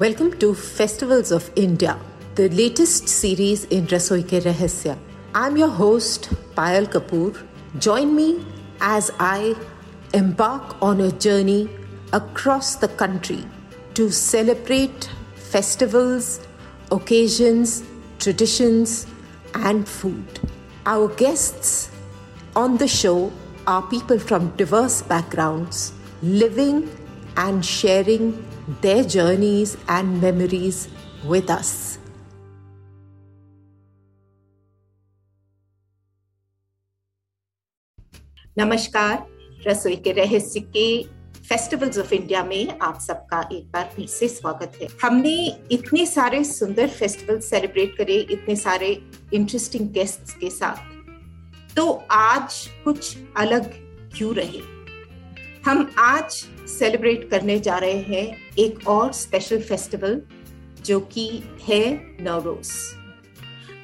Welcome to Festivals of India, the latest series in Rasoi Ke Rahasya. I'm your host, Payal Kapoor. Join me as I embark on a journey across the country to celebrate festivals, occasions, traditions, and food. Our guests on the show are people from diverse backgrounds living and sharing their journeys and memories with us. नमस्कार, रसोई के रहस्य के festivals of India में आप सबका एक बार फिर से स्वागत है। हमने इतने सारे सुंदर फेस्टिवल सेलिब्रेट करे, इतने सारे इंटरेस्टिंग गेस्ट्स के साथ। तो आज कुछ अलग क्यों रहे? हम आज सेलिब्रेट करने जा रहे हैं एक और स्पेशल फेस्टिवल जो कि है नवरोज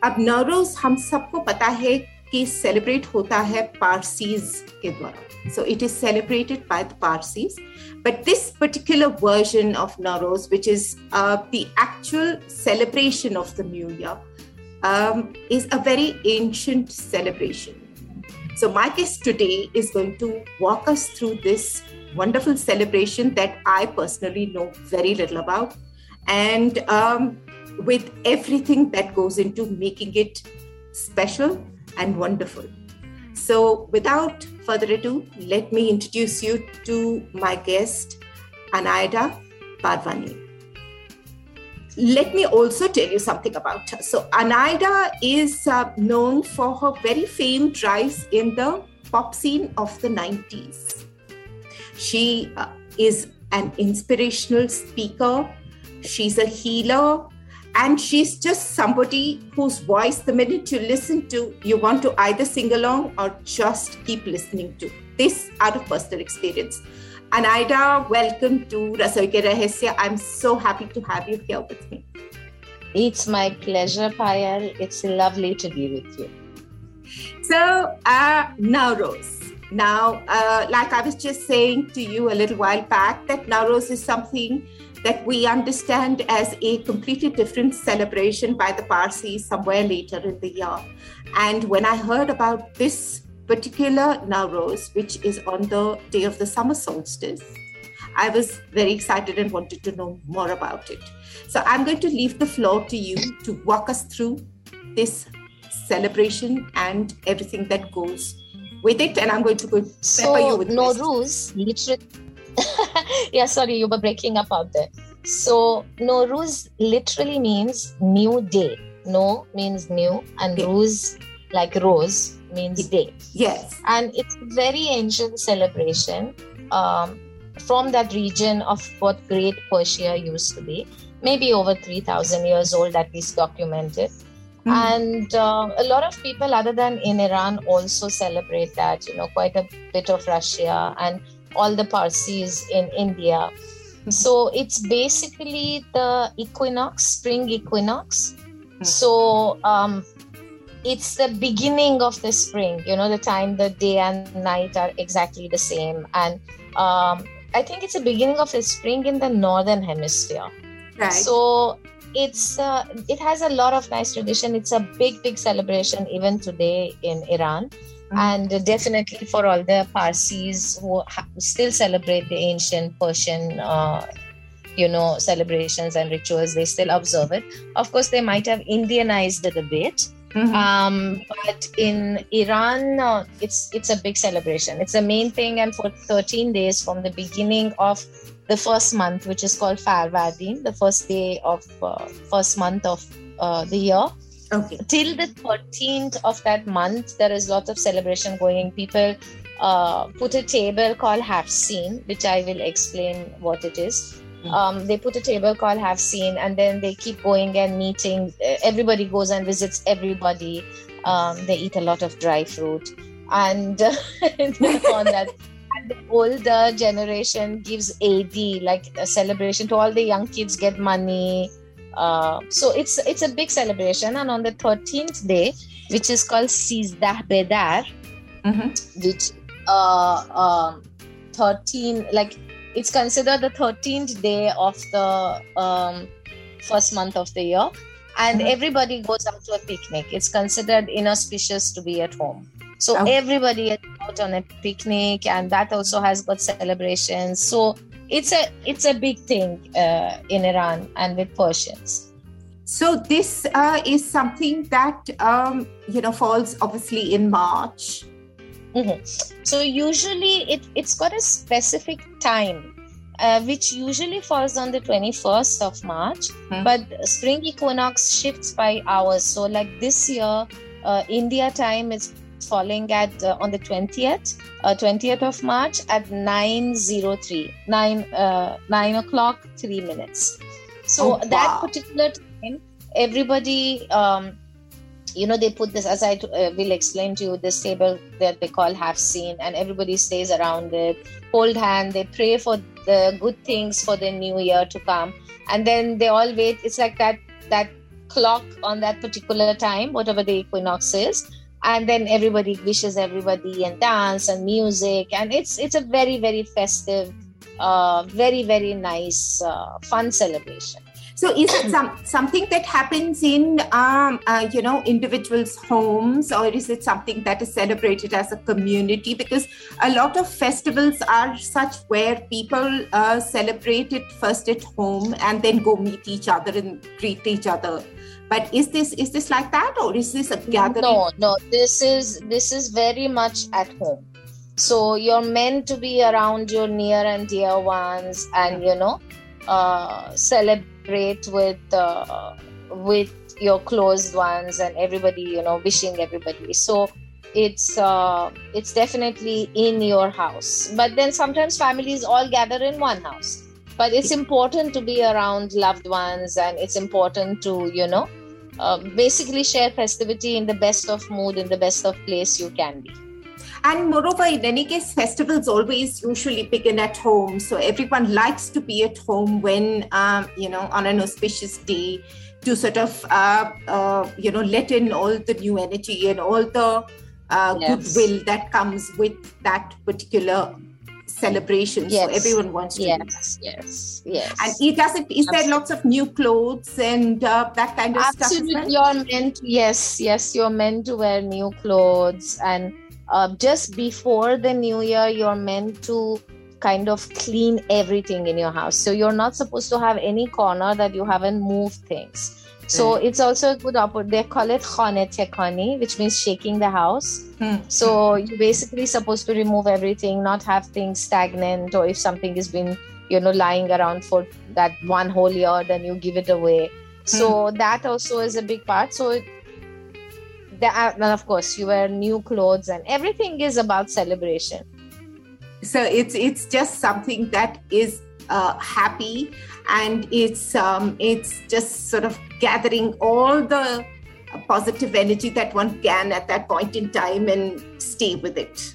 अब नवरोज हम सबको पता है कि सेलिब्रेट होता है पारसीज के द्वारा। So it is celebrated by the Parsis but this particular version of Navroz which is the actual celebration of the new year is a very ancient celebration So, my guest today is going to walk us through this wonderful celebration that I personally know very little about, and um, with everything that goes into making it special and wonderful. So, without further ado, let me introduce you to my guest, Anaida Parvaneh let me also tell you something about her. So, Anaida is uh, known for her very famed rise in the pop scene of the 90s. She uh, is an inspirational speaker, she's a healer, and she's just somebody whose voice, the minute you listen to, you want to either sing along or just keep listening to. This out of personal experience. Anaida, welcome to Rasoi Ke Rahasya. I'm so happy to have you here with me. It's my pleasure, Payal. It's lovely to be with you. So, uh, Nowruz. Now, uh, like I was just saying to you a little while back, that Nowruz is something that we understand as a completely different celebration by the Parsis somewhere later in the year. And when I heard about this particular Nowruz, which is on the day of the summer solstice, I was very excited and wanted to know more about it. So I'm going to leave the floor to you to walk us through this celebration and everything that goes with it. And I'm going to go pepper so, you with Nowruz, literally. yeah, sorry, you were breaking up out there. So Nowruz literally means new day. No means new, and yeah. rose like rose means day. Yes. And it's a very ancient celebration um, from that region of what Great Persia used to be, maybe over 3,000 years old, at least documented. Mm. And uh, a lot of people, other than in Iran, also celebrate that, you know, quite a bit of Russia and all the Parsis in India. Mm. So it's basically the equinox, spring equinox. Mm. So um, it's the beginning of the spring you know the time the day and night are exactly the same. And um, i think it's the beginning of the spring in the northern hemisphere. Right. So it's uh, it has a lot of nice tradition. It's a big big celebration even today in iran. Mm-hmm. and definitely for all the parsis who ha- still celebrate the ancient persian uh, you know celebrations and rituals they still observe it. Of course they might have indianized it a bit Mm-hmm. Um, but in Iran, uh, it's it's a big celebration. It's the main thing, and for 13 days from the beginning of the first month, which is called Farvardin, the first day of uh, first month of uh, the year. Okay. Till the 13th of that month, there is lots of celebration going. People uh, put a table called Haft Sin, which I will explain what it is. Um, they put a table called Haft Sin, and then they keep going and meeting. Everybody goes and visits everybody. Um, they eat a lot of dry fruit, and on that. And the older generation gives eidi like a celebration to all the young kids, get money. Uh, so it's it's a big celebration. And on the 13th day, which is called Sizdah Bedar, mm-hmm. which uh, um, 13 like it's considered the 13th day of the um, first month of the year. And mm-hmm. everybody goes out to a picnic. It's considered inauspicious to be at home. So okay. everybody is out on a picnic and that also has got celebrations. So it's a it's a big thing uh, in iran and with persians. So this uh, is something that um, you know falls obviously in march mm-hmm. so usually it, it's got a specific time uh, which usually falls on the 21st of March, mm-hmm. but spring equinox shifts by hours. So, like this year, uh, India time is falling at uh, on the 20th, 20th uh, of March at 9:03, 9 uh, 9 o'clock, three minutes. So oh, wow. that particular time, everybody. Um, you know they put this as i uh, will explain to you this table that they call Haft Sin and everybody stays around it hold hand they pray for the good things for the new year to come. And then they all wait it's like that that clock on that particular time whatever the equinox is and then everybody wishes everybody and dance and music and it's it's a very very festive uh, very very nice uh, fun celebration so is it some, something that happens in um, uh, you know individuals' homes, or is it something that is celebrated as a community? Because a lot of festivals are such where people uh, celebrate it first at home and then go meet each other and greet each other. But is this is this like that, or is this a gathering? No, no. This is this is very much at home. So you're meant to be around your near and dear ones, and you know, uh, celebrate with uh, with your closed ones and everybody you know wishing everybody. So it's uh, it's definitely in your house. But then sometimes families all gather in one house. But it's important to be around loved ones and it's important to you know uh, basically share festivity in the best of mood in the best of place you can be and moreover, in any case, festivals always usually begin at home. So everyone likes to be at home when, um, you know, on an auspicious day to sort of, uh, uh, you know, let in all the new energy and all the uh, yes. goodwill that comes with that particular celebration. Yes. So everyone wants to. Yes, yes, yes. And it doesn't. Is Absolutely. there lots of new clothes and uh, that kind of Absolutely. stuff? Absolutely, you're meant. To, yes, yes, you're meant to wear new clothes and uh, just before the new year you're meant to kind of clean everything in your house so you're not supposed to have any corner that you haven't moved things so mm. it's also a good opportunity. They call it khane tekani, which means shaking the house. Mm. So you're basically supposed to remove everything, not have things stagnant, or if something has been, you know, lying around for that one whole year, then you give it away. So mm. that also is a big part. So and of course you wear new clothes and everything is about celebration. So it's it's just something that is uh, happy and it's um, it's just sort of gathering all the positive energy that one can at that point in time and stay with it.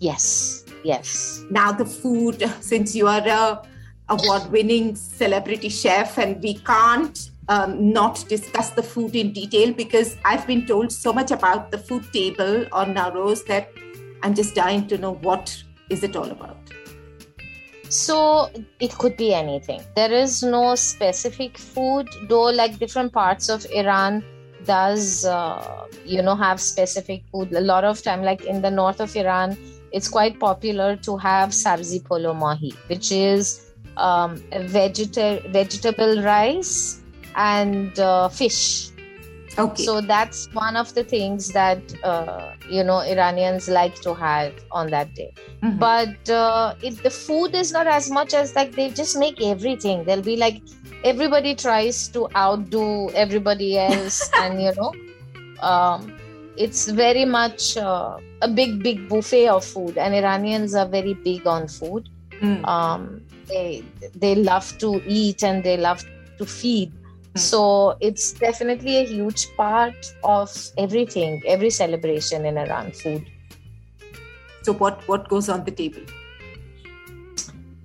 Yes yes. Now the food since you are a award winning celebrity chef and we can't um, not discuss the food in detail because I've been told so much about the food table on Nowruz that I'm just dying to know what is it all about. So it could be anything. There is no specific food, though. Like different parts of Iran does, uh, you know, have specific food. A lot of time, like in the north of Iran, it's quite popular to have sabzi polo mahi, which is um, vegeta- vegetable rice and uh, fish. Okay. So that's one of the things that uh, you know Iranians like to have on that day. Mm-hmm. But uh, if the food is not as much as like they just make everything. They'll be like everybody tries to outdo everybody else, and you know, um, it's very much uh, a big big buffet of food. And Iranians are very big on food. Mm. Um, they they love to eat and they love to feed so it's definitely a huge part of everything, every celebration in Iran, food. So what what goes on the table?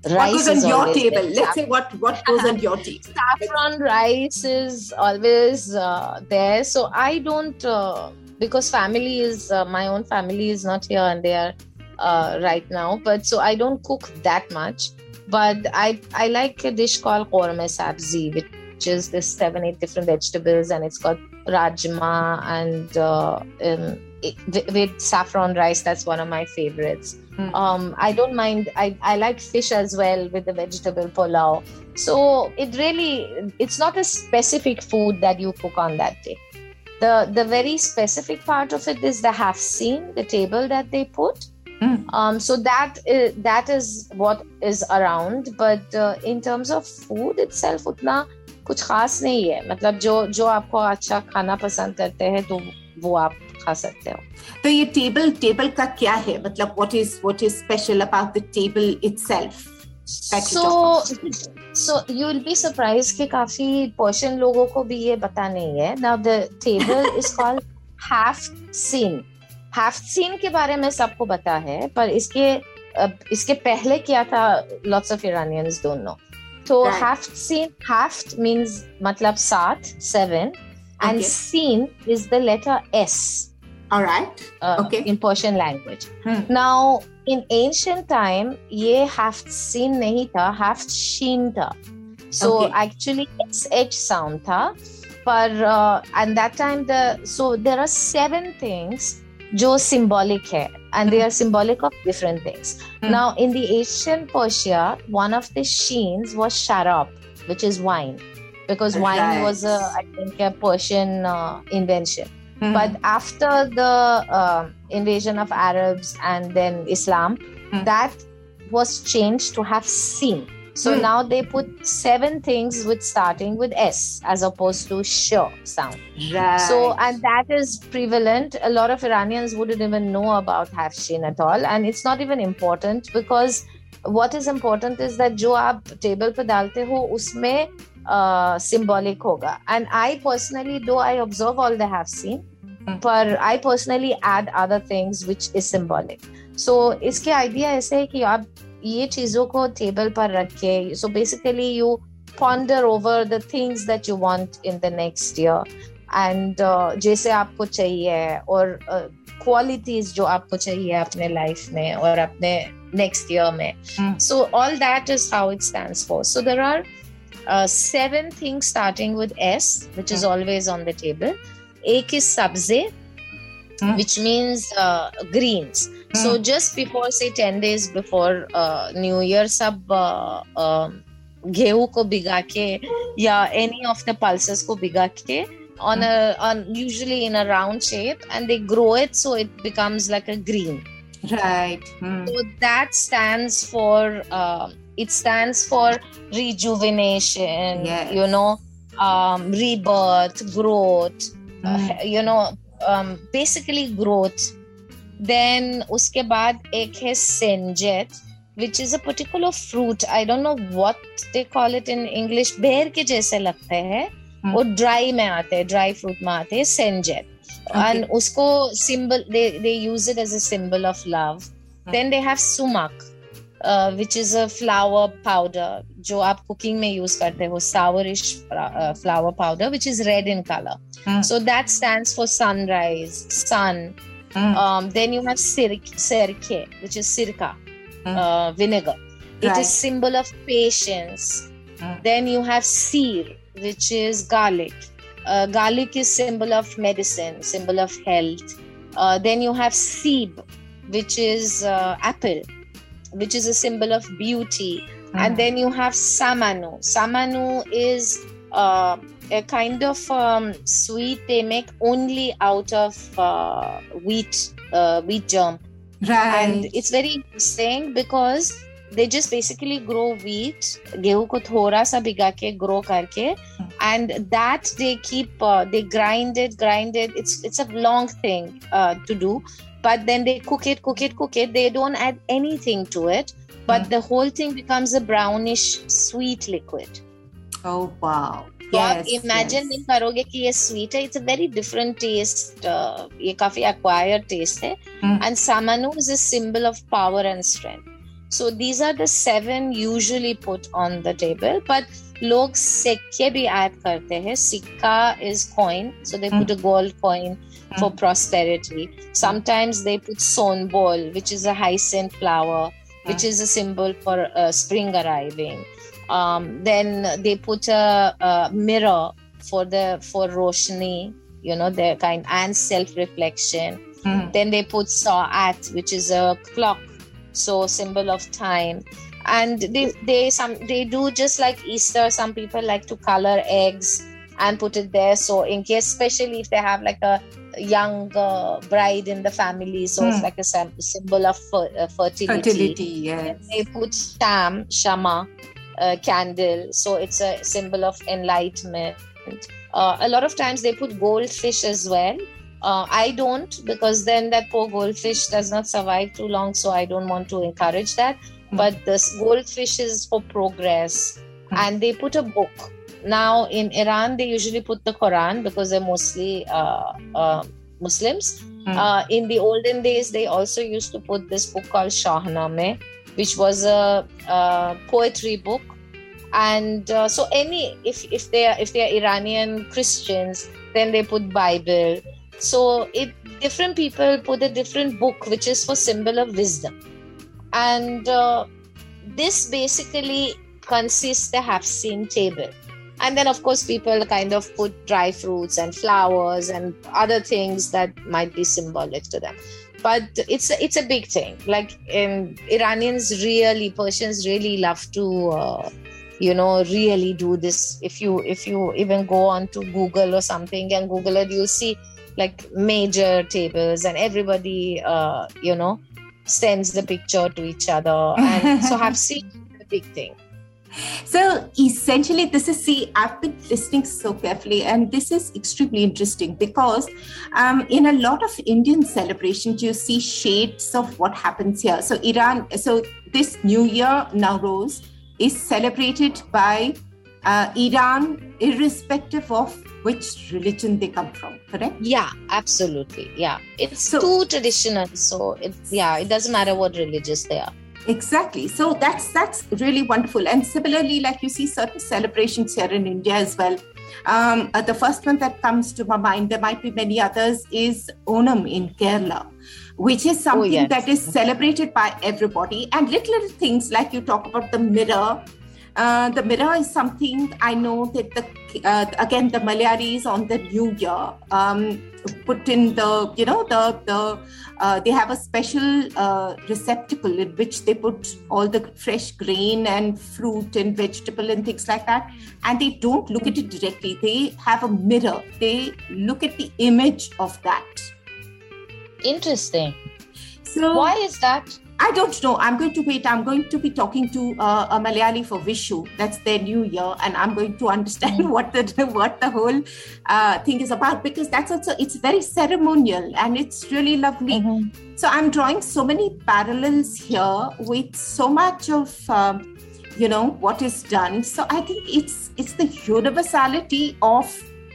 Rice what goes on your table? There. Let's say what what goes on your table. Saffron rice is always uh, there. So I don't uh, because family is uh, my own family is not here and they are uh, right now. But so I don't cook that much. But I I like a dish called ghormeh sabzi, which just there's seven eight different vegetables and it's got rajma and uh, um, it, with saffron rice that's one of my favorites. Mm. um, i don't mind I, I like fish as well with the vegetable pulao. So it really it's not a specific food that you cook on that day. The the very specific part of it is the Haft Sin the table that they put. Mm. um, so that is, that is what is around. But uh, in terms of food itself utna कुछ खास नहीं है। मतलब जो जो आपको अच्छा खाना पसंद करते हैं तो वो आप खा सकते हो। तो ये टेबल टेबल का क्या है? मतलब what is what is special about the table itself so so you'll be surprised कि काफ़ी पर्शियन लोगों को भी ये पता नहीं है। Now the table is called half scene हाफ़ सीन के बारे में सबको पता है पर इसके इसके पहले क्या था? Lots of Iranians don't know तो हाफ सीन हाफ मींस मतलब सात seven and scene is the letter S All right. Uh, okay. In Persian language. Hmm. Now, in ancient time, ये haft seen नहीं था, haft sheen था. So okay. actually, it's H sound था. पर uh, and that time the so there are seven things जो symbolic है and they are symbolic of different things. Mm. Now, in the ancient Persia, one of the sheens was sharab, which is wine, because wine right. was, a, I think, a Persian uh, invention. Mm. But after the uh, invasion of Arabs and then Islam, mm. that was changed to Haft Sin. So mm. now they put seven things with starting with S as opposed to sh sound. Right. So and that is prevalent. A lot of Iranians wouldn't even know about Hafshin at all, and it's not even important because what is important is that जो आप table पे डालते हो उसमें uh, symbolic होगा. And I personally, though I observe all the have seen, mm. पर I personally add other things which is symbolic. So इसके idea ऐसे है कि आप ये चीज़ों को टेबल पर रखे so basically you ponder over the things that you want in the next year and जैसे आपको चाहिए और क्वालिटीज uh, जो आपको चाहिए अपने लाइफ में और अपने नेक्स्ट ईयर में। So all that is how it stand for so there are seven things starting with S which is always on the table एक इज़ सब्जे mm. which means uh, greens. So hmm. just before, say, 10 days before uh, New Year, sab uh, uh, गेहूं को भिगा के या any of the pulses को भिगा के on a on usually in a round shape and they grow it so it becomes like a green right hmm. so that stands for uh, it stands for rejuvenation yes. you know um, rebirth growth uh, hmm. uh, you know basically growth then उसके बाद एक है सेंजेट which is a particular fruit I don't know what they call it in English बेर के जैसे लगते हैं वो ड्राई में आते हैं ड्राई फ्रूट में आते हैं सेंजेट एंड उसको symbol they they use it as a symbol of love then they have sumac which is a flower powder जो आप कुकिंग में यूज करते हो सावरिश flower powder which is red in colour so that stands for sunrise sun Mm. Um, then you have sirke, sirke which is sirka, mm. uh, vinegar. It right. is symbol of patience. Mm. Then you have seer, which is garlic. Uh, garlic is symbol of medicine, symbol of which is a symbol of beauty. Mm-hmm. And then you have Samanu. Samanu is uh, a kind of um, sweet they make only out of uh, wheat, uh, wheat germ. Right. And it's very interesting because they just basically grow wheat, gehu ko thora sa biga ke grow karke, hmm. and that they keep uh, they grind it, grind it. It's it's a long thing uh, to do, but then they cook it cook it cook it they don't add anything to it but mm. the whole thing becomes a brownish sweet liquid oh wow तो आप imagine नहीं करोगे कि ये sweet है it's a very different test ये काफी acquired taste है एंड सामानु is a symbol of power and strength so these are the seven usually put on the table but लोग सिक्के भी ऐड करते हैं सिक्का is coin so they put a gold for prosperity. Sometimes they put sonbol which is a hyacinth flower which is a symbol for uh, spring arriving. Um, then they put a, a mirror for the for roshni you know their kind and self-reflection. Mm. then they put sa'at which is a clock so symbol of time. And they they some they do just like easter. Some people like to color eggs and put it there. So in case especially if they have like a young uh, bride in the family. So it's Mm. like a symbol of fer- uh, fertility, Fertility, yes. they put sham shama uh, candle. So it's a symbol of enlightenment. Uh, a lot of times they put goldfish as well. Uh, i don't because then that poor goldfish does not survive too long. So i don't want to encourage that. Mm. but this goldfish is for progress. Mm. and they put a book now in iran they usually put the quran because they're mostly uh, uh, muslims. Mm. uh, in the olden days they also used to put this book called shahnameh which was a, a poetry book. And uh, so any if if they are if they are iranian christians then they put bible. So it different people put a different book which is for symbol of wisdom. And uh, this basically consists the Haft Sin table and then of course people kind of put dry fruits and flowers and other things that might be symbolic to them. But it's a, it's a big thing. Like um, iranians really persians really love to uh, you know really do this. If you if you even go on to google or something and google it you'll see like major tables and everybody uh, you know sends the picture to each other. And so Haft Sin a big thing So essentially, this is see, I've been listening so carefully, and this is extremely interesting because um, in a lot of Indian celebrations, you see shades of what happens here. So Iran, so this New Year Nowruz is celebrated by uh, Iran, irrespective of which religion they come from. Correct? yeah absolutely yeah it's So- too traditional so it yeah it doesn't matter what religious they are Exactly. So that's that's really wonderful. And similarly, like you see certain celebrations here in India as well. Um, uh, the first one that comes to my mind, there might be many others, is Onam in Kerala, which is something yes. that is celebrated by everybody. And little, little things like you talk about the mirror. Uh, the mirror is something I know that the uh, again the Malayalis on the New Year um, put in the you know the the uh, they have a special uh, receptacle in which they put all the fresh grain and fruit and vegetable and things like that. And they don't look at it directly. They have a mirror. They look at the image of that. Interesting. So why is that I don't know. I'm going to wait. I'm going to be talking to uh, a Malayali for Vishu. That's their new year, and I'm going to understand Mm. what the what the whole uh, thing is about because that's also it's very ceremonial and it's really lovely. Mhm. So I'm drawing so many parallels here with so much of um, you know what is done. So I think it's it's the universality of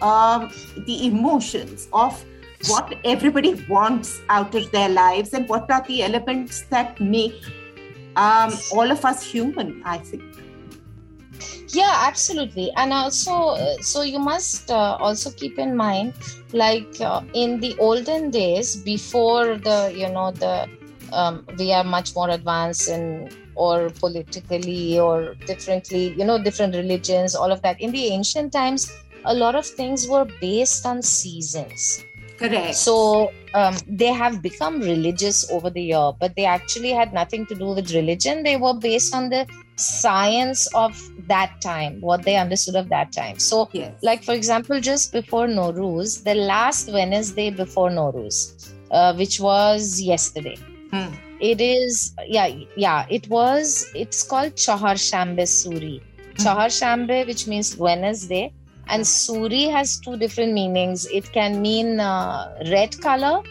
um, the emotions of what everybody wants out of their lives and what are the elements that make um, all of us human. I think. yeah absolutely and also uh, so you must uh, also keep in mind like uh, in the olden days before the you know the um, we are much more advanced in or politically or differently you know different religions all of that in the ancient times a lot of things were based on seasons Correct. so um, they have become religious over the year but they actually had nothing to do with religion they were based on the science of that time what they understood of that time so yes. like for example just before Nowruz the last Wednesday before Nowruz uh, which was yesterday Hmm. it is yeah yeah it was it's called Chahar Shambe Suri Chahar Shambe which means Wednesday and Suri has two different meanings. It can mean uh, red color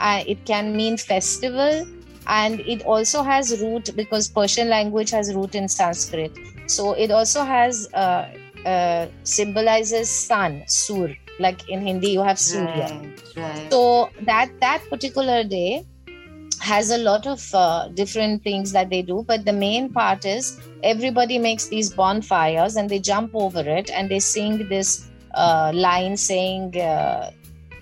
uh, it can mean festival and it also has root because Persian language has root in Sanskrit. So it also has uh, uh, symbolizes sun sur. Like in hindi you have surya. Right, right. so that that particular day has a lot of uh, different things that they do but the main part is everybody makes these bonfires and they jump over it and they sing this uh, line saying uh,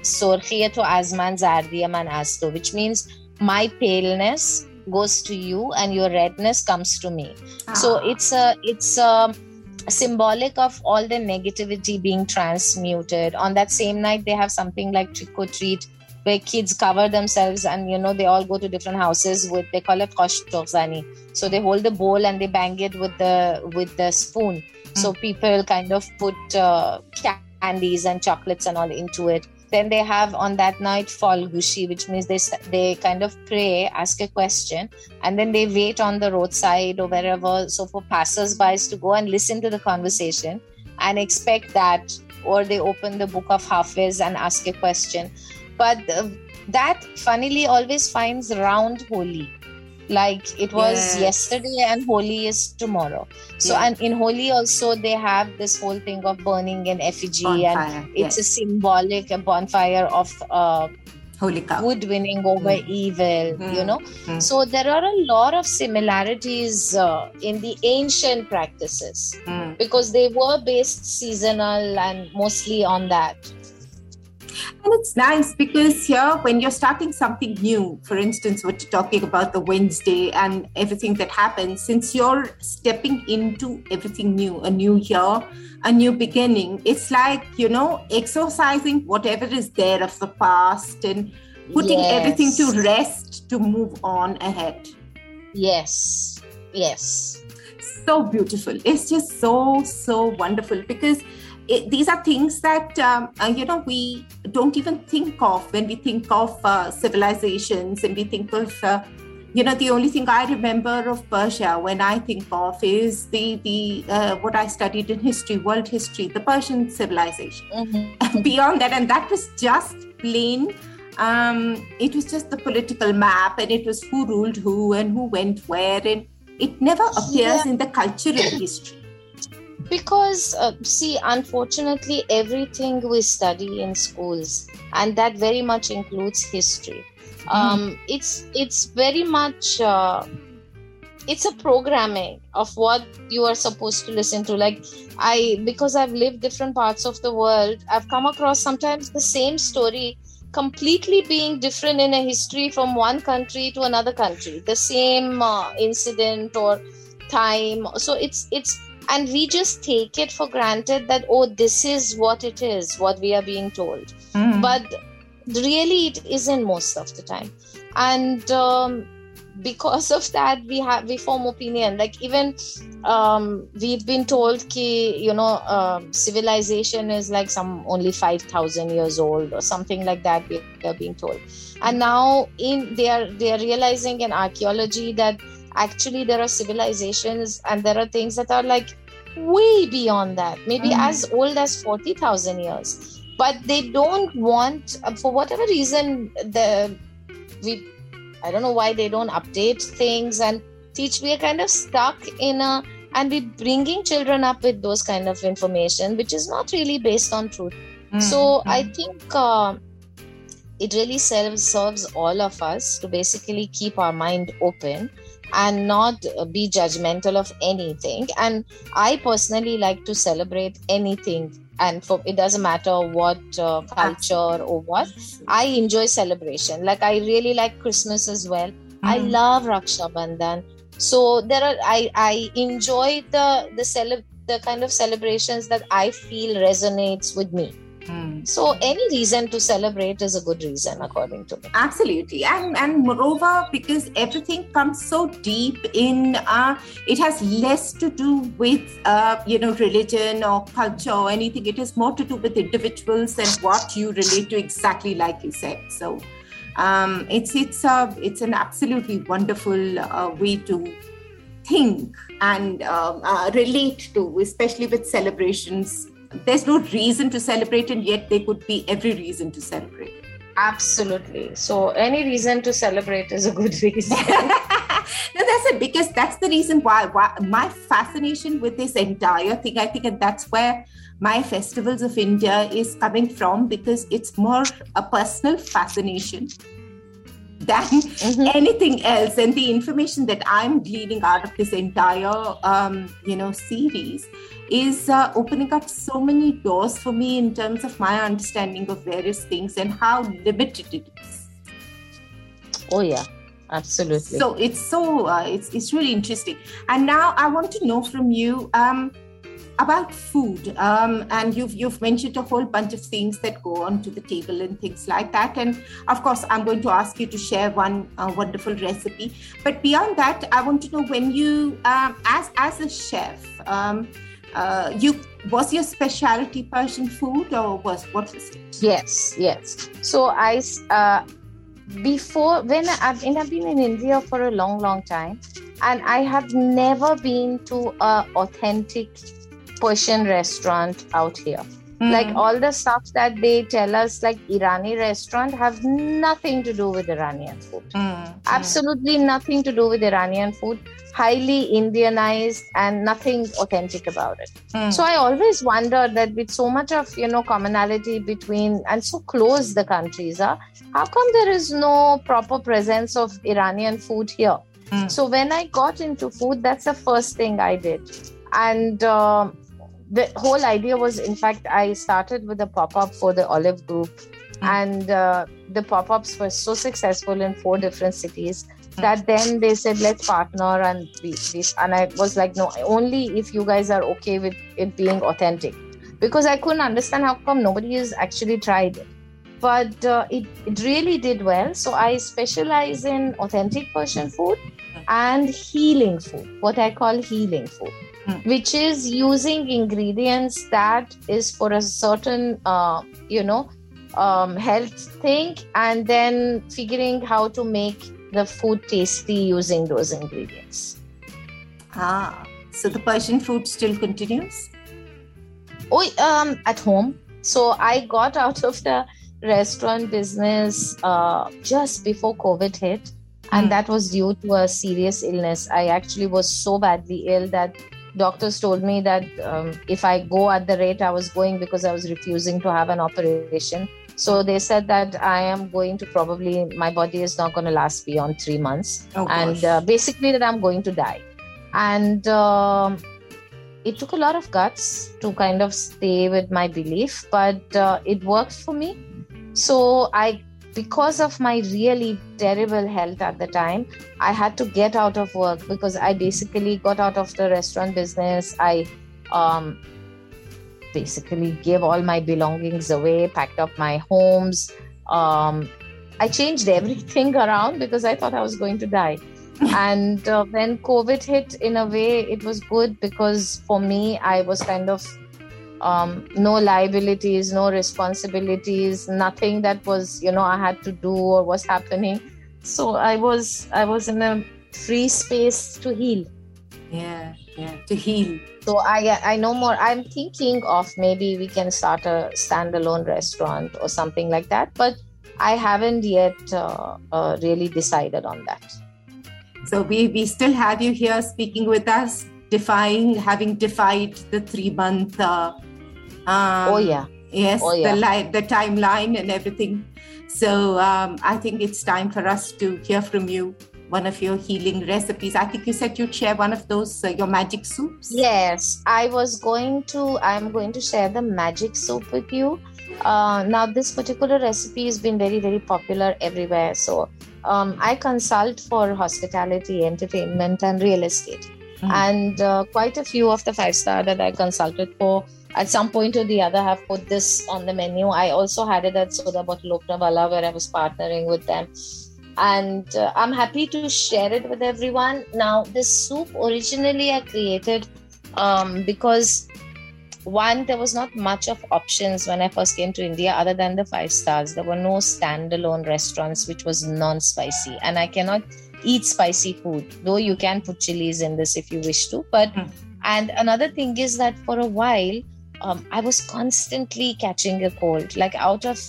Sorkhiyatu Azman Zardiyaman Asto, which means my paleness goes to you and your redness comes to me. Ah. So it's a it's a symbolic of all the negativity being transmuted. On that same night, they have something like trick or treat where kids cover themselves and you know they all go to different houses with they call it koshtorzani. So they hold the bowl and they bang it with the with the spoon. Mm. So people kind of put uh, candies and chocolates and all into it then they have on that night falgushi which means they they kind of pray ask a question and then they wait on the roadside or wherever so for passers-by to go and listen to the conversation and expect that or they open the book of hafiz and ask a question but uh, that funnily always finds round Holi like it was yes. yesterday and Holi is tomorrow so yeah. and in Holi also they have this whole thing of burning an effigy bonfire, and it's yes. a symbolic a bonfire of uh, Holika. good winning over mm. evil mm. you know mm. so there are a lot of similarities uh, in the ancient practices hmm. because they were based seasonal and mostly on that and it's nice because here, when you're starting something new, for instance, what you're talking about the Wednesday and everything that happens, since you're stepping into everything new, a new year, a new beginning, it's like, you know, exercising whatever is there of the past and putting yes. everything to rest to move on ahead. Yes, yes. So beautiful. It's just so, so wonderful because it, these are things that um, uh, you know we don't even think of when we think of uh, civilizations and we think of uh, you know the only thing i remember of persia when i think of is the the uh, what i studied in history world history the persian civilization mm-hmm. beyond that and that was just plain um, it was just the political map and it was who ruled who and who went where and it never appears yeah. in the cultural history because uh, see unfortunately everything we study in schools and that very much includes history. Mm. um, it's it's very much uh, it's a programming of what you are supposed to listen to. Like i because i've lived different parts of the world i've come across sometimes the same story completely being different in a history from one country to another country. The same uh, incident or time. So it's it's and we just take it for granted that oh this is what it is what we are being told. Mm. but really it isn't most of the time. And um, because of that we have we form opinion. Like even um, we've been told ki you know uh, civilization is like some only 5000 years old or something like that we are being told. And now in they are they are realizing in archaeology that actually there are civilizations and there are things that are like way beyond that maybe mm. as old as 40000 years but they don't want uh, for whatever reason the we i don't know why they don't update things and teach we are kind of stuck in a and we're bringing children up with those kind of information which is not really based on truth mm. so mm. i think uh, it really serves serves all of us to basically keep our mind open and not be judgmental of anything. And i personally like to celebrate anything and for it doesn't matter what uh, culture or what i enjoy celebration. Like i really like christmas as well. Mm. i hmm. love raksha bandhan so there are i i enjoy the the cele- the kind of celebrations that i feel resonates with me Mm. So any reason to celebrate is a good reason, according to me. Absolutely, and and moreover, because everything comes so deep in, uh, it has less to do with uh, you know religion or culture or anything. It is more to do with individuals and what you relate to, exactly like you said. So. Um, it's it's a it's an absolutely wonderful uh, way to think and um, uh, relate to, especially with celebrations there's no reason to celebrate, and yet there could be every reason to celebrate. Absolutely. So any reason to celebrate is a good reason. no, that's it because that's the reason why, why my fascination with this entire thing. I think, and that's where my festivals of India is coming from because it's more a personal fascination than mm-hmm. anything else. And the information that I'm gleaning out of this entire, um, you know, series is uh, opening up so many doors for me in terms of my understanding of various things and how limited it is. Oh yeah, absolutely. So it's so uh, it's it's really interesting. And now I want to know from you. Um, about food um, and you've you've mentioned a whole bunch of things that go onto the table and things like that and of course i'm going to ask you to share one uh, wonderful recipe but beyond that i want to know when you um, as as a chef um, uh, you was your specialty persian food or was what was it yes yes so i uh, before when I've, I've been in india for a long long time and i have never been to a authentic Persian restaurant out here. Mm. Like all the stuff that they tell us, like Irani restaurant, have nothing to do with Iranian food. Mm. Absolutely nothing to do with Iranian food. Highly Indianized and nothing authentic about it. Mm. So I always wonder that with so much of you know commonality between and so close the countries are, how come there is no proper presence of Iranian food here? Hmm. So when I got into food, that's the first thing I did, and. Uh, the whole idea was in fact i started with a pop-up for the olive group mm. and uh, the pop-ups were so successful in four different cities mm. that then they said let's partner and we, we, and i was like no only if you guys are okay with it being authentic because i couldn't understand how come nobody has actually tried it but uh, it, it really did well so i specialize in authentic persian food hmm. and healing food what i call healing food mm. which is using ingredients that is for a certain uh, you know um, health thing and then figuring how to make the food tasty using those ingredients ah so the persian food still continues oh um at home so i got out of the restaurant business uh, just before covid hit and mm. that was due to a serious illness i actually was so badly ill that doctors told me that um, if I go at the rate I was going because I was refusing to have an operation. So they said that I am going to probably, my body is not going to last beyond three months. Oh, and uh, basically, that I'm going to die. And uh, it took a lot of guts to kind of stay with my belief, but uh, it worked for me. So I because of my really terrible health at the time, I had to get out of work because I basically got out of the restaurant business. I um, basically gave all my belongings away, packed up my homes. Um, I changed everything around because I thought I was going to die. and uh, when COVID hit, in a way, it was good because for me, I was kind of um, no liabilities, no responsibilities, nothing that was you know I had to do or was happening. So I was I was in a free space to heal. Yeah, yeah, to heal. So I I know more. I'm thinking of maybe we can start a standalone restaurant or something like that, but I haven't yet uh, uh, really decided on that. So we we still have you here speaking with us defying having defied the three month uh, um, oh yeah. Yes, oh, yeah. the the timeline and everything. So um, I think it's time for us to hear from you one of your healing recipes. I think you said you'd share one of those uh, your magic soups. Yes, I was going to. I'm going to share the magic soup with you. Uh, now, this particular recipe has been very, very popular everywhere. So, um, I consult for hospitality, entertainment, and real estate. Mm. And uh, quite a few of the five star that I consulted for at some point or the other have put this on the menu. I also had it at Soda Bottle Loknavala where I was partnering with them. And uh, I'm happy to share it with everyone. Now, this soup originally I created um, because one, there was not much of options when I first came to India other than the five stars. There were no standalone restaurants which was non-spicy. And I cannot eat spicy food, though you can put chilies in this if you wish to. But mm. and another thing is that for a while um, I was constantly catching a cold. Like out of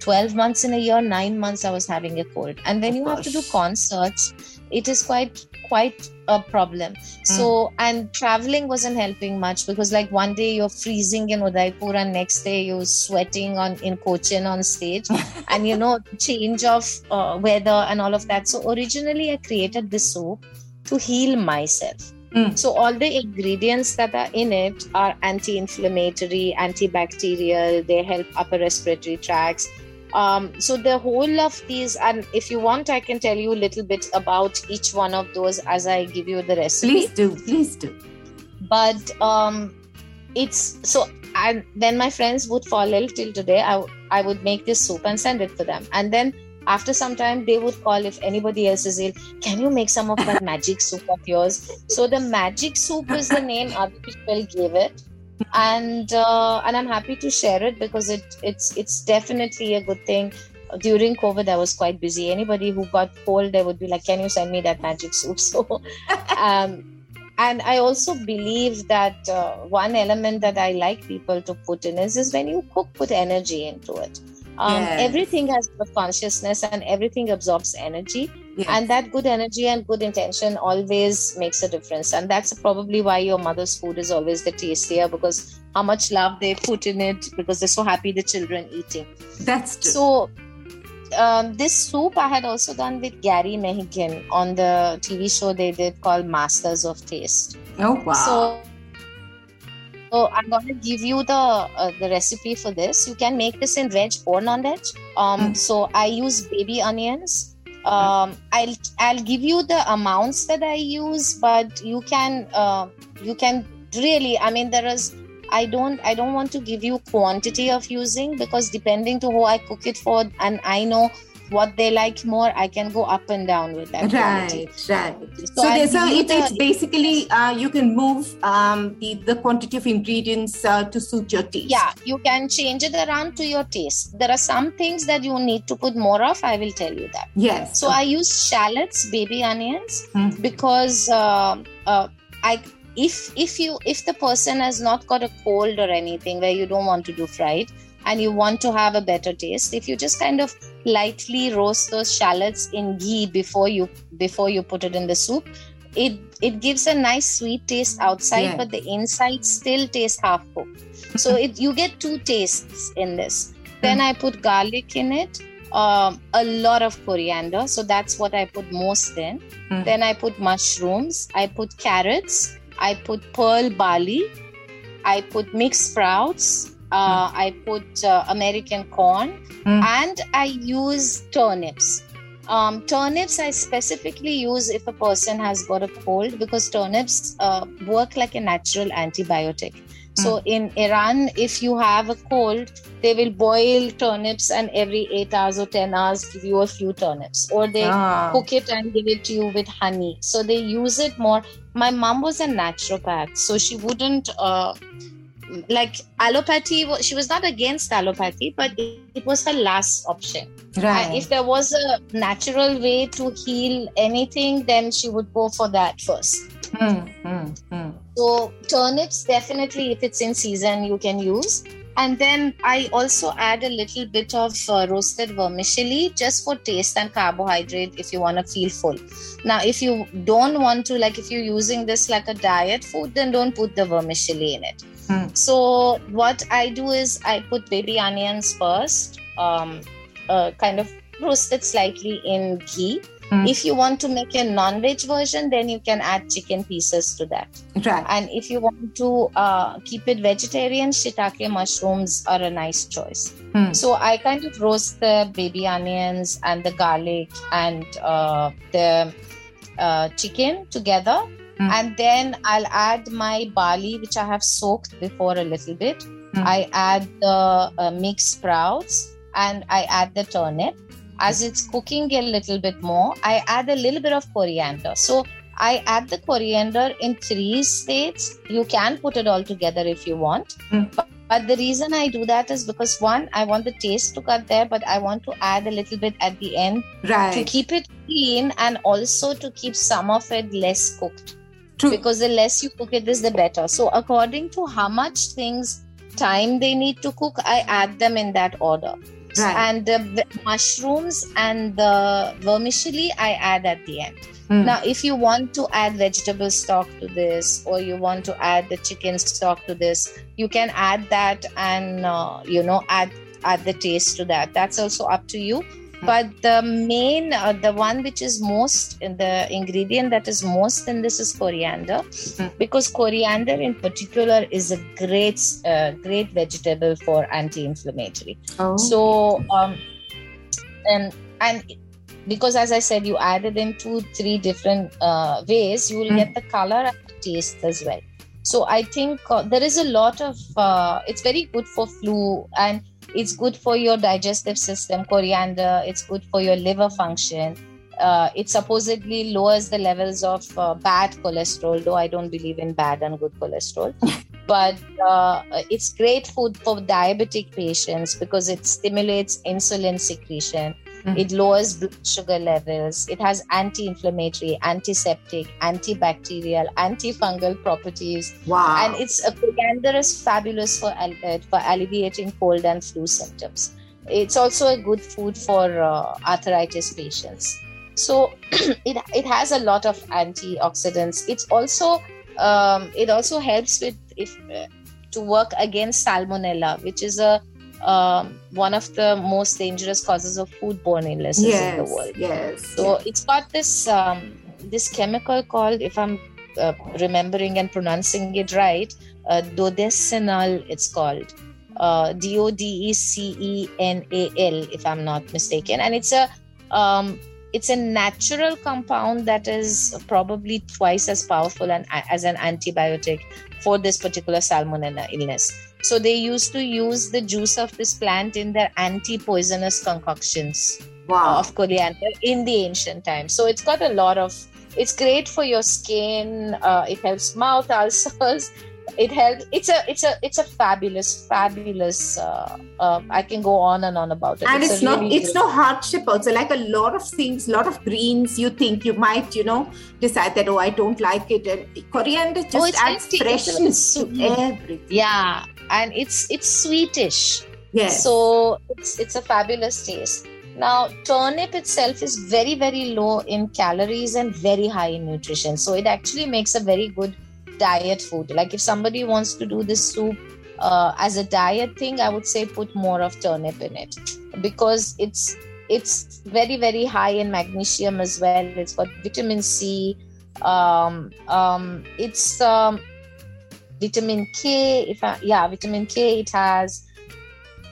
12 months in a year, nine months I was having a cold. And when of you course. have to do concerts, it is quite quite a problem. Mm. So and traveling wasn't helping much because like one day you're freezing in Udaipur and next day you're sweating on in Cochin on stage, and you know change of uh, weather and all of that. So originally I created this soup to heal myself. Mm. So all the ingredients that are in it are anti-inflammatory, antibacterial. They help upper respiratory tracts um, so the whole of these, and if you want, I can tell you a little bit about each one of those as I give you the recipe. Please do, please do. But um, it's so, and then my friends would fall ill till today. I I would make this soup and send it for them, and then after some time they would call if anybody else is ill can you make some of that magic soup of yours so the magic soup is the name other people gave it and uh, and I'm happy to share it because it it's it's definitely a good thing. During COVID, I was quite busy. Anybody who got cold, they would be like, "Can you send me that magic soup?" So, um, and I also believe that uh, one element that I like people to put in is is when you cook, put energy into it. Um, yes. Everything has a consciousness, and everything absorbs energy yes. and that good energy and good intention always makes a difference and that's probably why your mother's food is always the tastier because how much love they put in it because they're so happy the children eating that's true so um, this soup I had also done with Gary Mehigan on the TV show they did called Masters of Taste. Oh wow! So, so I'm going to give you the uh, the recipe for this. You can make this in veg or non-veg. Um, mm. So I use baby onions, um, I'll I'll give you the amounts that I use, but you can uh, you can really. I mean, there is. I don't I don't want to give you quantity of using because depending to who I cook it for, and I know what they like more i can go up and down with that right quality. right so, so there's a, it, it's basically uh, you can move um, the the quantity of ingredients uh, to suit your taste yeah you can change it around to your taste there are some things that you need to put more of i will tell you that yes so okay. i use shallots baby onions mm. because uh, uh, i if if you if the person has not got a cold or anything where you don't want to do fried and you want to have a better taste if you just kind of lightly roast those shallots in ghee before you before you put it in the soup it it gives a nice sweet taste outside yeah. but the inside still tastes half cooked so it you get two tastes in this then i put garlic in it um, a lot of coriander so that's what i put most in mm. then i put mushrooms i put carrots i put pearl barley i put mixed sprouts uh, I put uh, American corn, mm. and I use turnips. Um, turnips I specifically use if a person has got a cold because turnips uh, work like a natural antibiotic. So mm. in Iran, if you have a cold, they will boil turnips and every eight hours or 10 hours give you a few turnips, or they ah. cook it and give it to you with honey. So they use it more. My mom was a naturopath, so she wouldn't uh, like allopathy she was not against allopathy but it, it was her last option right uh, if there was a natural way to heal anything then she would go for that first mm, mm, mm. so turnips definitely if it's in season you can use and then I also add a little bit of uh, roasted vermicelli just for taste and carbohydrate if you want to feel full. Now, if you don't want to, like if you're using this like a diet food, then don't put the vermicelli in it. Mm. So what I do is I put baby onions first, um, uh, kind of roasted slightly in ghee. Mm. If you want to make a non-veg version, then you can add chicken pieces to that. Right. And if you want to uh, keep it vegetarian, shiitake mushrooms are a nice choice. Mm. So I kind of roast the baby onions and the garlic and uh, the uh, chicken together Mm. And then I'll add my barley, which I have soaked before a little bit. Mm. I add the uh, mixed sprouts and I add the turnip. As it's cooking a little bit more, I add a little bit of coriander. So I add the coriander in three states. You can put it all together if you want. Mm. But, but the reason I do that is because one, I want the taste to cut there, but I want to add a little bit at the end right. to keep it clean and also to keep some of it less cooked. True. Because the less you cook it is the better. So according to how much things time they need to cook, I add them in that order. Right. And the mushrooms and the vermicelli I add at the end. Mm. Now, if you want to add vegetable stock to this, or you want to add the chicken stock to this, you can add that and uh, you know add add the taste to that. That's also up to you. Hmm. But the main, uh, the one which is most, the ingredient that is most in this is coriander, mm. because coriander in particular is a great, uh, great vegetable for anti-inflammatory. Oh. So, um, and and because as i said you added in two three different uh, ways you will mm. get the color and the taste as well so i think uh, there is a lot of uh, it's very good for flu and it's good for your digestive system coriander. It's good for your liver function. Uh, it supposedly lowers the levels of uh, bad cholesterol though i don't believe in bad and good cholesterol. But uh, it's great food for diabetic patients because it stimulates insulin secretion Mm-hmm. It lowers blood sugar levels. It has anti inflammatory, antiseptic, antibacterial, antifungal properties. Wow. And it's a coriander is fabulous for, uh, for alleviating cold and flu symptoms. It's also a good food for uh, arthritis patients. So it, it has a lot of antioxidants. It's also um, it also helps with if uh, to work against salmonella, which is a um, one of the most dangerous causes of foodborne illnesses yes, in the world. Yes. So yes. it's got this um, this chemical called, if I'm uh, remembering and pronouncing it right, uh, dodecenal. It's called uh, D O D E C E N A L, if I'm not mistaken, and it's a um, it's a natural compound that is probably twice as powerful and, as an antibiotic for this particular salmonella illness. So they used to use the juice of this plant in their anti-poisonous concoctions wow. of coriander in the ancient times. So it's got a lot of. It's great for your skin. Uh, it helps mouth ulcers it helps it's a it's a it's a fabulous fabulous uh, uh, i can go on and on about it and it's, it's not really it's great. no hardship also like a lot of things a lot of greens you think you might you know decide that oh i don't like it and coriander just oh, adds freshness to everything yeah and it's it's sweetish yes so it's it's a fabulous taste now, turnip itself is very, very low in calories and very high in nutrition. So, it actually makes a very good diet food. Like if somebody wants to do this soup uh, as a diet thing, I would say put more of turnip in it because it's it's very very high in magnesium as well. It's got vitamin C. Um, um, it's um, vitamin K. If I, yeah, vitamin K it has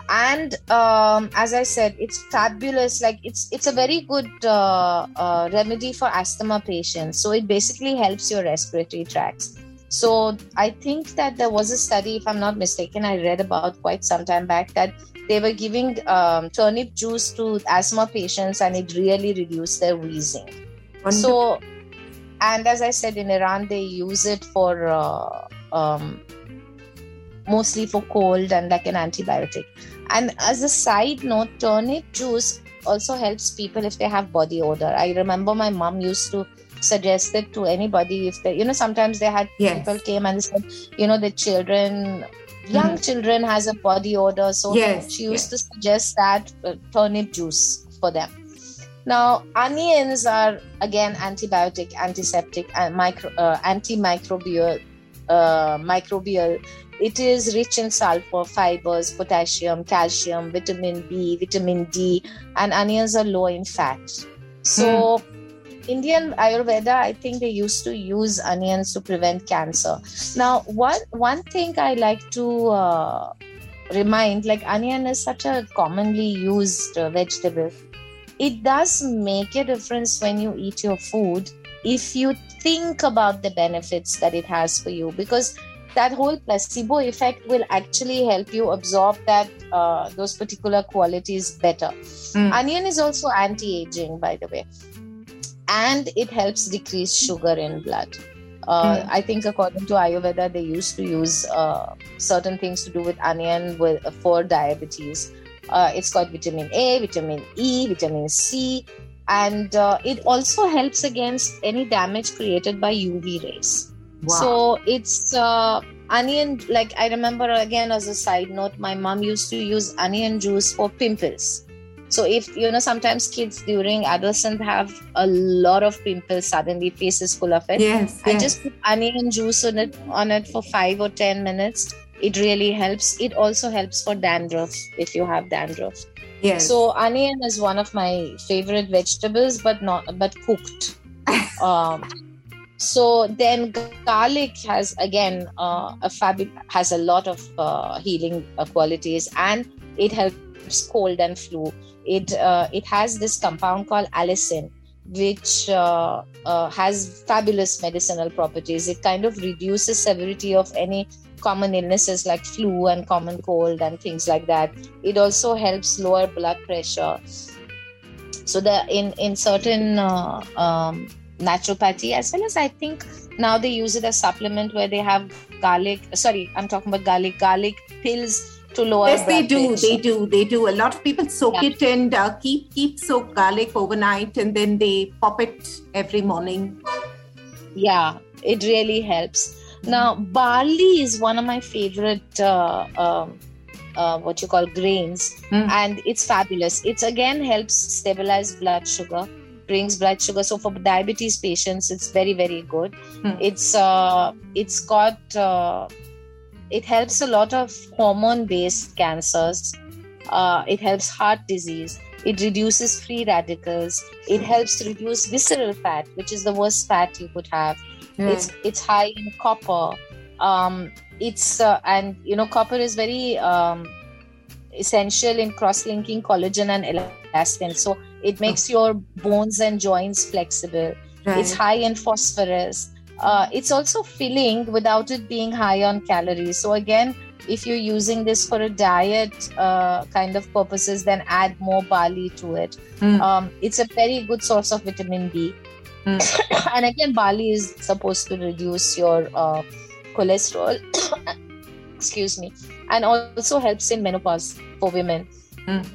and um, as i said it's fabulous like it's it's a very good uh, uh, remedy for asthma patients so it basically helps your respiratory tracts so I think that there was a study, if I'm not mistaken, I read about quite some time back that they were giving um, turnip juice to asthma patients and it really reduced their wheezing. So, and as I said, in Iran, they use it for uh, um, mostly for cold and like an antibiotic. And as a side note, turnip juice also helps people if they have body odor. I remember my mom used to suggest it to anybody if they you know sometimes they had yes. people came and said you know the children young mm. children has a body odor so yes. she used yes. to suggest that uh, turnip juice for them now onions are again antibiotic antiseptic and micro uh, antimicrobial uh, microbial it is rich in sulfur fibers potassium calcium vitamin b vitamin d and onions are low in fat so mm Indian Ayurveda, I think they used to use onions to prevent cancer. Now, one one thing I like to uh, remind, like onion is such a commonly used uh, vegetable. It does make a difference when you eat your food if you think about the benefits that it has for you, because that whole placebo effect will actually help you absorb that uh, those particular qualities better. Mm. Onion is also anti-aging, by the way and it helps decrease sugar in blood. Uh, mm. I think according to Ayurveda, they used to use uh, certain things to do with onion with, for diabetes. Uh, it's got vitamin A, vitamin E, vitamin C, and uh, it also helps against any damage created by UV rays. Wow. So it's uh, onion. Like I remember again as a side note, my mom used to use onion juice for pimples. so if you know sometimes kids during adolescence have a lot of pimples suddenly faces full of it yes, i yes. just put onion juice on it on it for five or ten minutes it really helps it also helps for dandruff if you have dandruff yes. so onion is one of my favorite vegetables but not but cooked. Um so then garlic has again uh, a fab has a lot of uh, healing uh, qualities and it helps cold and flu. It uh, it has this compound called allicin which uh, uh, has fabulous medicinal properties. It kind of reduces severity of any common illnesses like flu and common cold and things like that it also helps lower blood pressure so the in in certain um, naturopathy as well as i think now they use it as supplement where they have garlic sorry i'm talking about garlic garlic pills to lower yes they do pressure. they do they do a lot of people soak yeah. it and uh, keep keep soak garlic overnight and then they pop it every morning yeah it really helps now barley is one of my favorite uh, um, uh, what you call grains. Mm. and it's fabulous. It's again helps stabilize blood sugar brings blood sugar. So for diabetes patients it's very very good. Mm. it's uh, it's got uh, it helps a lot of hormone based cancers. Uh, it helps heart disease. It reduces free radicals. It helps reduce visceral fat which is the worst fat you could have yeah. it's it's high in copper. Um, it's uh, and you know copper is very um, essential in cross-linking collagen and elastin. So it makes your bones and joints flexible. Right. it's high in phosphorus. Uh, it's also filling without it being high on calories. So again if you're using this for a diet uh, kind of purposes then add more barley to it. Mm. um, it's a very good source of vitamin b mm. and again barley is supposed to reduce your uh, cholesterol. Excuse me. And also helps in menopause for women. Mm.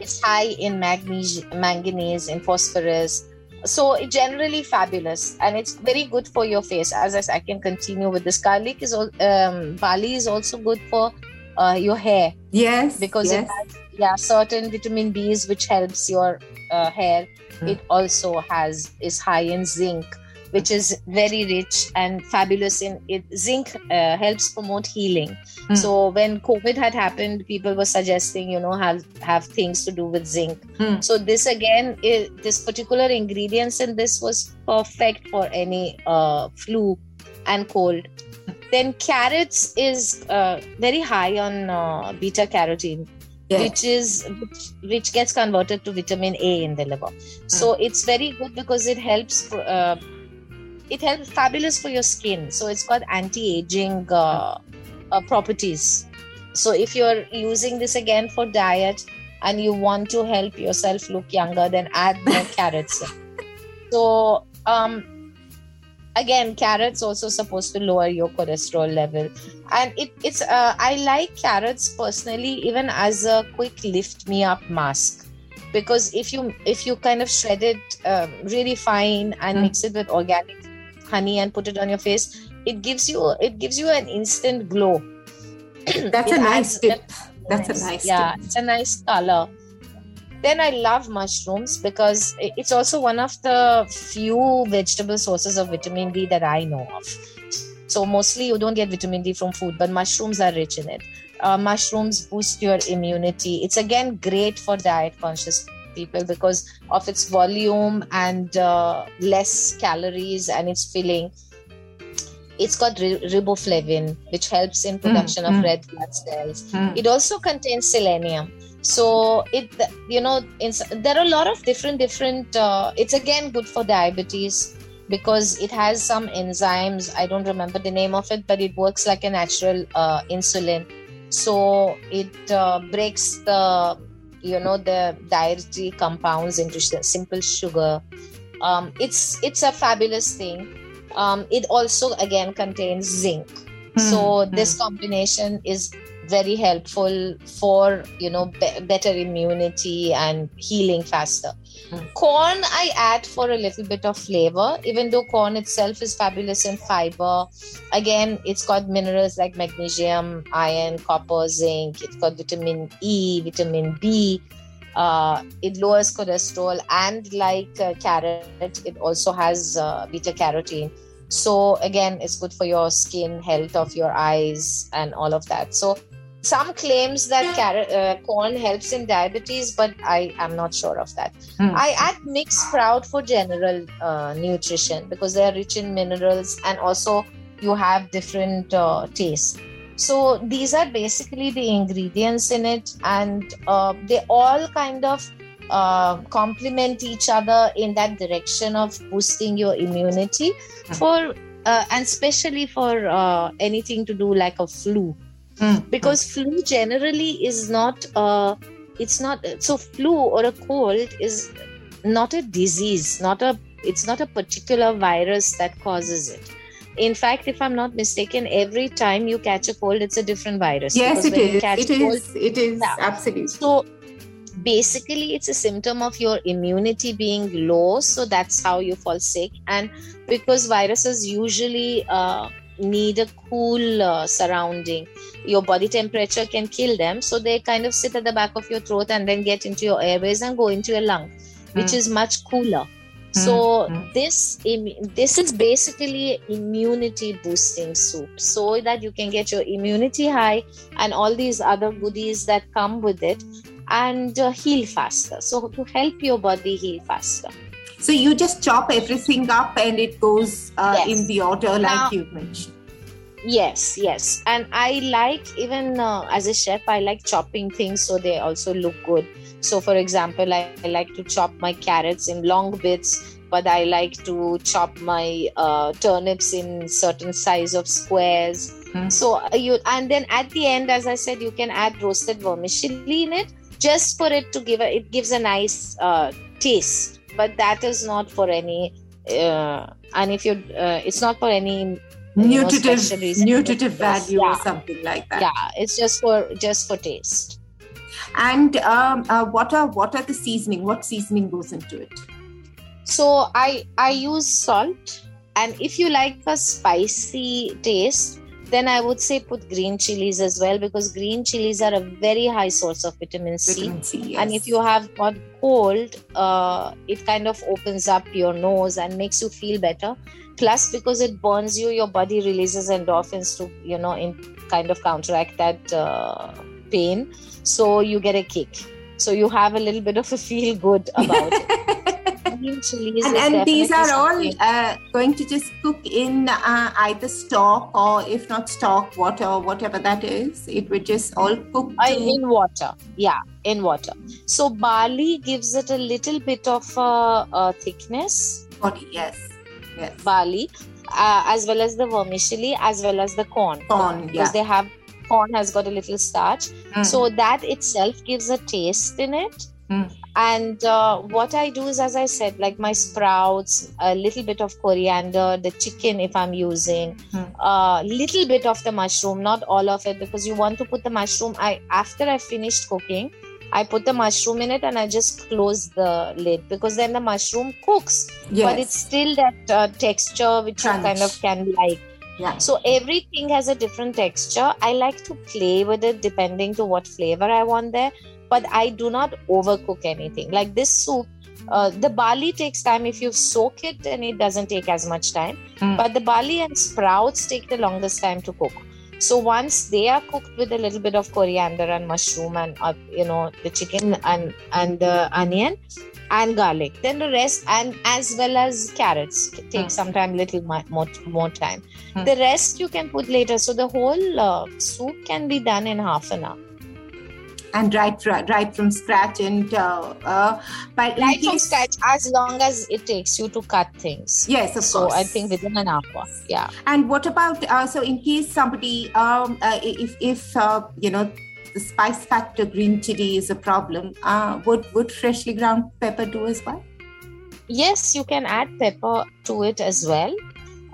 it's high in magnesium manganese in phosphorus. So generally fabulous. And it's very good for your face. As I, I can continue with this. Garlic is um, barley is also good for uh, your hair yes because yes. it has yeah certain vitamin b's which helps your uh, hair Mm. it also has is high in zinc which is very rich and fabulous in it zinc uh, helps promote healing Mm. so when covid had happened people were suggesting you know have have things to do with zinc Mm. so this again is, this particular ingredients in this was perfect for any uh, flu and cold then carrots is uh, very high on uh, beta carotene yes. which is which, which gets converted to vitamin A in the liver. So it's very good because it helps. For, uh, it helps fabulous for your skin. So it's got anti-aging uh, uh, properties. So if you're using this again for diet and you want to help yourself look younger, then add more carrots. So um, again carrots also supposed to lower your cholesterol level. And it, it's uh, i like carrots personally even as a quick lift me up mask. Because if you if you kind of shred it um, really fine and Mm. mix it with organic honey and put it on your face it gives you it gives you an instant glow. That's a nice tip. that's a nice yeah tip. it's a nice color then i love mushrooms because it's also one of the few vegetable sources of vitamin d that i know of. So mostly you don't get vitamin d from food but mushrooms are rich in it. Uh, mushrooms boost your immunity. It's again great for diet conscious people because of its volume and uh, less calories and its filling. It's got ri- riboflavin which helps in production of mm. red blood cells. Mm. it also contains selenium so it you know there are a lot of different different uh, it's again good for diabetes because it has some enzymes. I don't remember the name of it but it works like a natural uh, insulin. So it uh, breaks the you know the dietary compounds into simple sugar. Um, it's it's a fabulous thing. Um, it also again contains zinc. So Mm, this combination is very helpful for you know be- better immunity and healing faster. Mm. corn i add for a little bit of flavor. Even though corn itself is fabulous in fiber again it's got minerals like magnesium iron copper zinc. It's got vitamin e vitamin b. Uh, it lowers cholesterol and like uh, carrot it also has uh, beta carotene. So again it's good for your skin health of your eyes and all of that. So some claims that carrot, uh, corn helps in diabetes but i am not sure of that mm. i add mixed sprout for general uh, nutrition because they are rich in minerals and also you have different uh, tastes so these are basically the ingredients in it and uh, they all kind of uh, complement each other in that direction of boosting your immunity mm. for uh, and especially for uh, anything to do like a flu mm. because flu generally is not uh, it's not so flu or a cold is not a disease not a it's not a particular virus that causes it. In fact if i'm not mistaken every time you catch a cold it's a different virus. Yes it is. it is. cold, it is. yeah. absolutely. So basically it's a symptom of your immunity being low so that's how you fall sick. And because viruses usually uh, need a cool uh, surrounding. Your body temperature can kill them so they kind of sit at the back of your throat and then get into your airways and go into your lung which mm. is much cooler. So mm. this this is basically immunity boosting soup. So that you can get your immunity high and all these other goodies that come with it and uh, heal faster. So to help your body heal faster so you just chop everything up and it goes uh, yes. in the order like you mentioned. Yes, yes. And I like even uh, as a chef, I like chopping things so they also look good. So, for example, I, I like to chop my carrots in long bits, but I like to chop my uh, turnips in certain size of squares. Mm. So uh, you and then at the end, as I said, you can add roasted vermicelli in it just for it to give a it gives a nice uh, taste but that is not for any uh, and if you uh, it's not for any nutritive know, nutritive value yeah. or something like that. Yeah it's just for just for taste. And um, uh, what are what are the seasoning what seasoning goes into it? So i i use salt and if you like a spicy taste then I would say put green chilies as well because green chilies are a very high source of vitamin C. Vitamin C yes. And if you have got cold, uh, it kind of opens up your nose and makes you feel better. Plus, because it burns you, your body releases endorphins to, you know, in kind of counteract that uh, pain. So you get a kick. So you have a little bit of a feel good about it. And, and these are all uh, going to just cook in uh, either stock or if not stock, water, or whatever that is. It would just all cook to... in water. Yeah, in water. So barley gives it a little bit of uh, thickness. Body, yes, yes. Barley, uh, as well as the vermicelli, as well as the corn. Corn, because yeah. they have corn has got a little starch, mm. so that itself gives a taste in it. Mm and uh, what i do is as i said like my sprouts a little bit of coriander the chicken if i'm using a hmm. uh, little bit of the mushroom not all of it because you want to put the mushroom i after i finished cooking i put the mushroom in it and i just close the lid because then the mushroom cooks yes. but it's still that uh, texture which Crunch. you kind of can like yeah. So everything has a different texture. I like to play with it depending to what flavor I want there but I do not overcook anything. Like this soup, uh, the barley takes time if you soak it and it doesn't take as much time mm. but the barley and sprouts take the longest time to cook so once they are cooked with a little bit of coriander and mushroom and uh, you know the chicken and and the onion and garlic then the rest and as well as carrots take mm. some time little more, more time mm. the rest you can put later so the whole uh, soup can be done in half an hour and right right from scratch and uh, uh, but right from scratch as long as it takes you to cut things. Yes of so course. i think within an hour yeah. And what about uh, so in case somebody um, uh, if if uh, you know the spice factor green chili is a problem uh, would would freshly ground pepper do as well? Yes you can add pepper to it as well.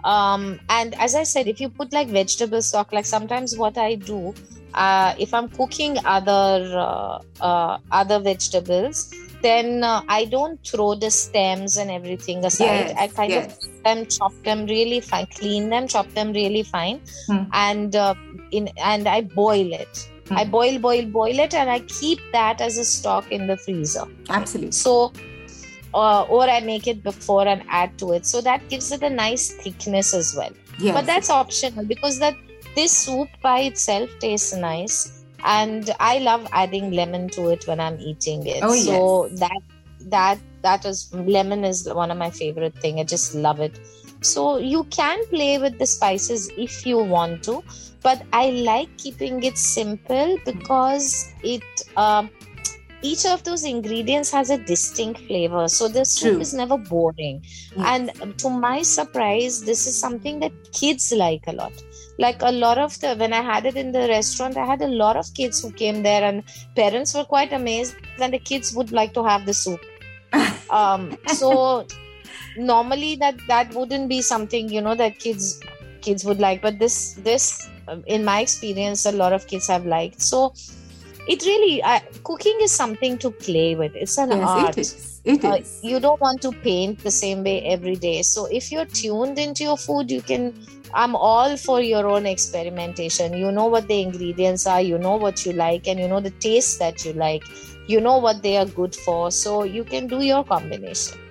Um, and as i said if you put like vegetable stock like sometimes what i do uh, if i'm cooking other uh, uh, other vegetables then uh, i don't throw the stems and everything aside yes, i kind yes. of them chop them really fine clean them chop them really fine hmm. and uh, in and i boil it Mm. I boil, boil, boil it, and I keep that as a stock in the freezer. Absolutely. So, uh, or I make it before and add to it. So that gives it a nice thickness as well. Yes. But that's optional because that this soup by itself tastes nice, and I love adding lemon to it when I'm eating it. Oh, so yes. that that that is lemon is one of my favorite thing. I just love it. So you can play with the spices if you want to, but I like keeping it simple because it. Uh, each of those ingredients has a distinct flavor so the soup True. is never boring yes. and to my surprise this is something that kids like a lot like a lot of the when i had it in the restaurant i had a lot of kids who came there and parents were quite amazed and the kids would like to have the soup. Um, so normally that that wouldn't be something you know that kids kids would like. But this this in my experience a lot of kids have liked. So it really uh, cooking is something to play with. It's an yes, art. it is. It uh, is. you don't want to paint the same way every day. So if you're tuned into your food you can i'm all for your own experimentation. You know what the ingredients are you know what you like and you know the taste that you like. You know what they are good for. So you can do your combination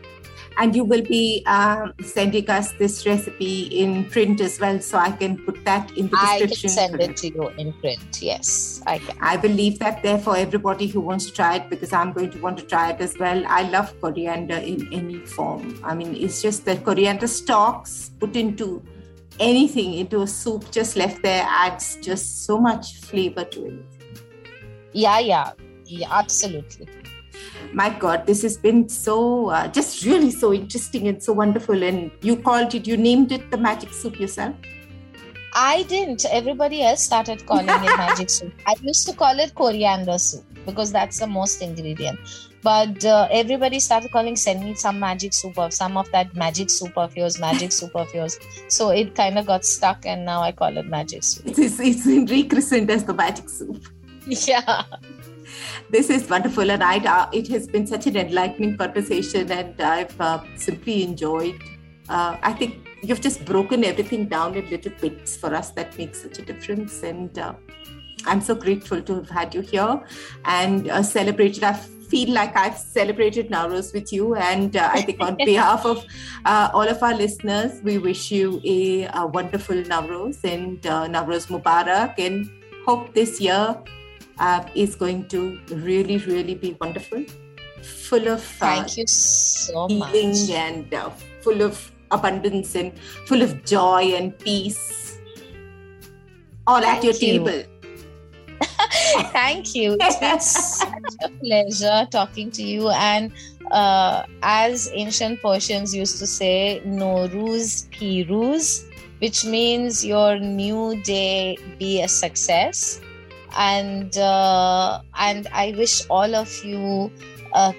and you will be uh, sending us this recipe in print as well so i can put that in the description i can send it to you in print yes i can. I will leave that there for everybody who wants to try it because i'm going to want to try it as well. I love coriander in any form. I mean it's just the coriander stalks put into anything into a soup just left there adds just so much flavor to it. Yeah yeah yeah, absolutely. My God, this has been so uh, just really so interesting and so wonderful. And you called it, you named it the magic soup yourself. I didn't. Everybody else started calling it magic soup. I used to call it coriander soup because that's the most ingredient. But uh, everybody started calling, send me some magic soup of some of that magic soup of yours, magic soup of yours. So it kind of got stuck, and now I call it magic soup. It's, it's rechristened as the magic soup. Yeah this is wonderful, and I uh, it has been such an enlightening conversation, and I've uh, simply enjoyed. Uh, I think you've just broken everything down in little bits for us that makes such a difference, and uh, I'm so grateful to have had you here and uh, celebrated. I feel like I've celebrated Nowruz with you, and uh, I think on behalf of all of our listeners, we wish you a, a wonderful Nowruz and uh, Nowruz Mubarak, and hope this year uh, is going to really, really be wonderful, full of uh, thank you so healing much, and uh, full of abundance and full of joy and peace, all thank at your you. table. thank you. It's been such a pleasure talking to you. And uh, as ancient Persians used to say, Nowruz Piruz, which means your new day be a success and uh, and I wish all of you a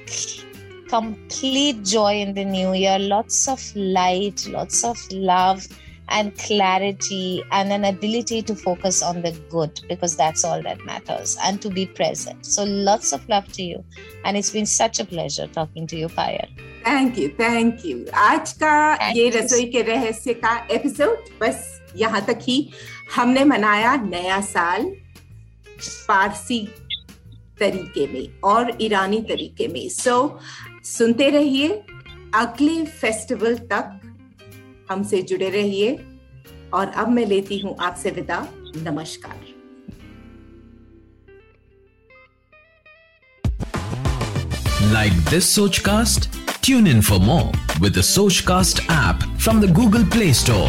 complete joy in the new year. Lots of light, lots of love and clarity and an ability to focus on the good because that's all that matters and to be present so lots of love to you and it's been such a pleasure talking to you Payal thank you thank you आज का ये रसोई के रहस्य का episode बस यहाँ तक ही हमने मनाया नया साल फारसी तरीके में और ईरानी तरीके में। सो so, सुनते रहिए अगले फेस्टिवल तक हमसे जुड़े रहिए और अब मैं लेती हूँ आपसे विदा। नमस्कार। Like this Soch cast tune in for more with Soch cast app from the Google play store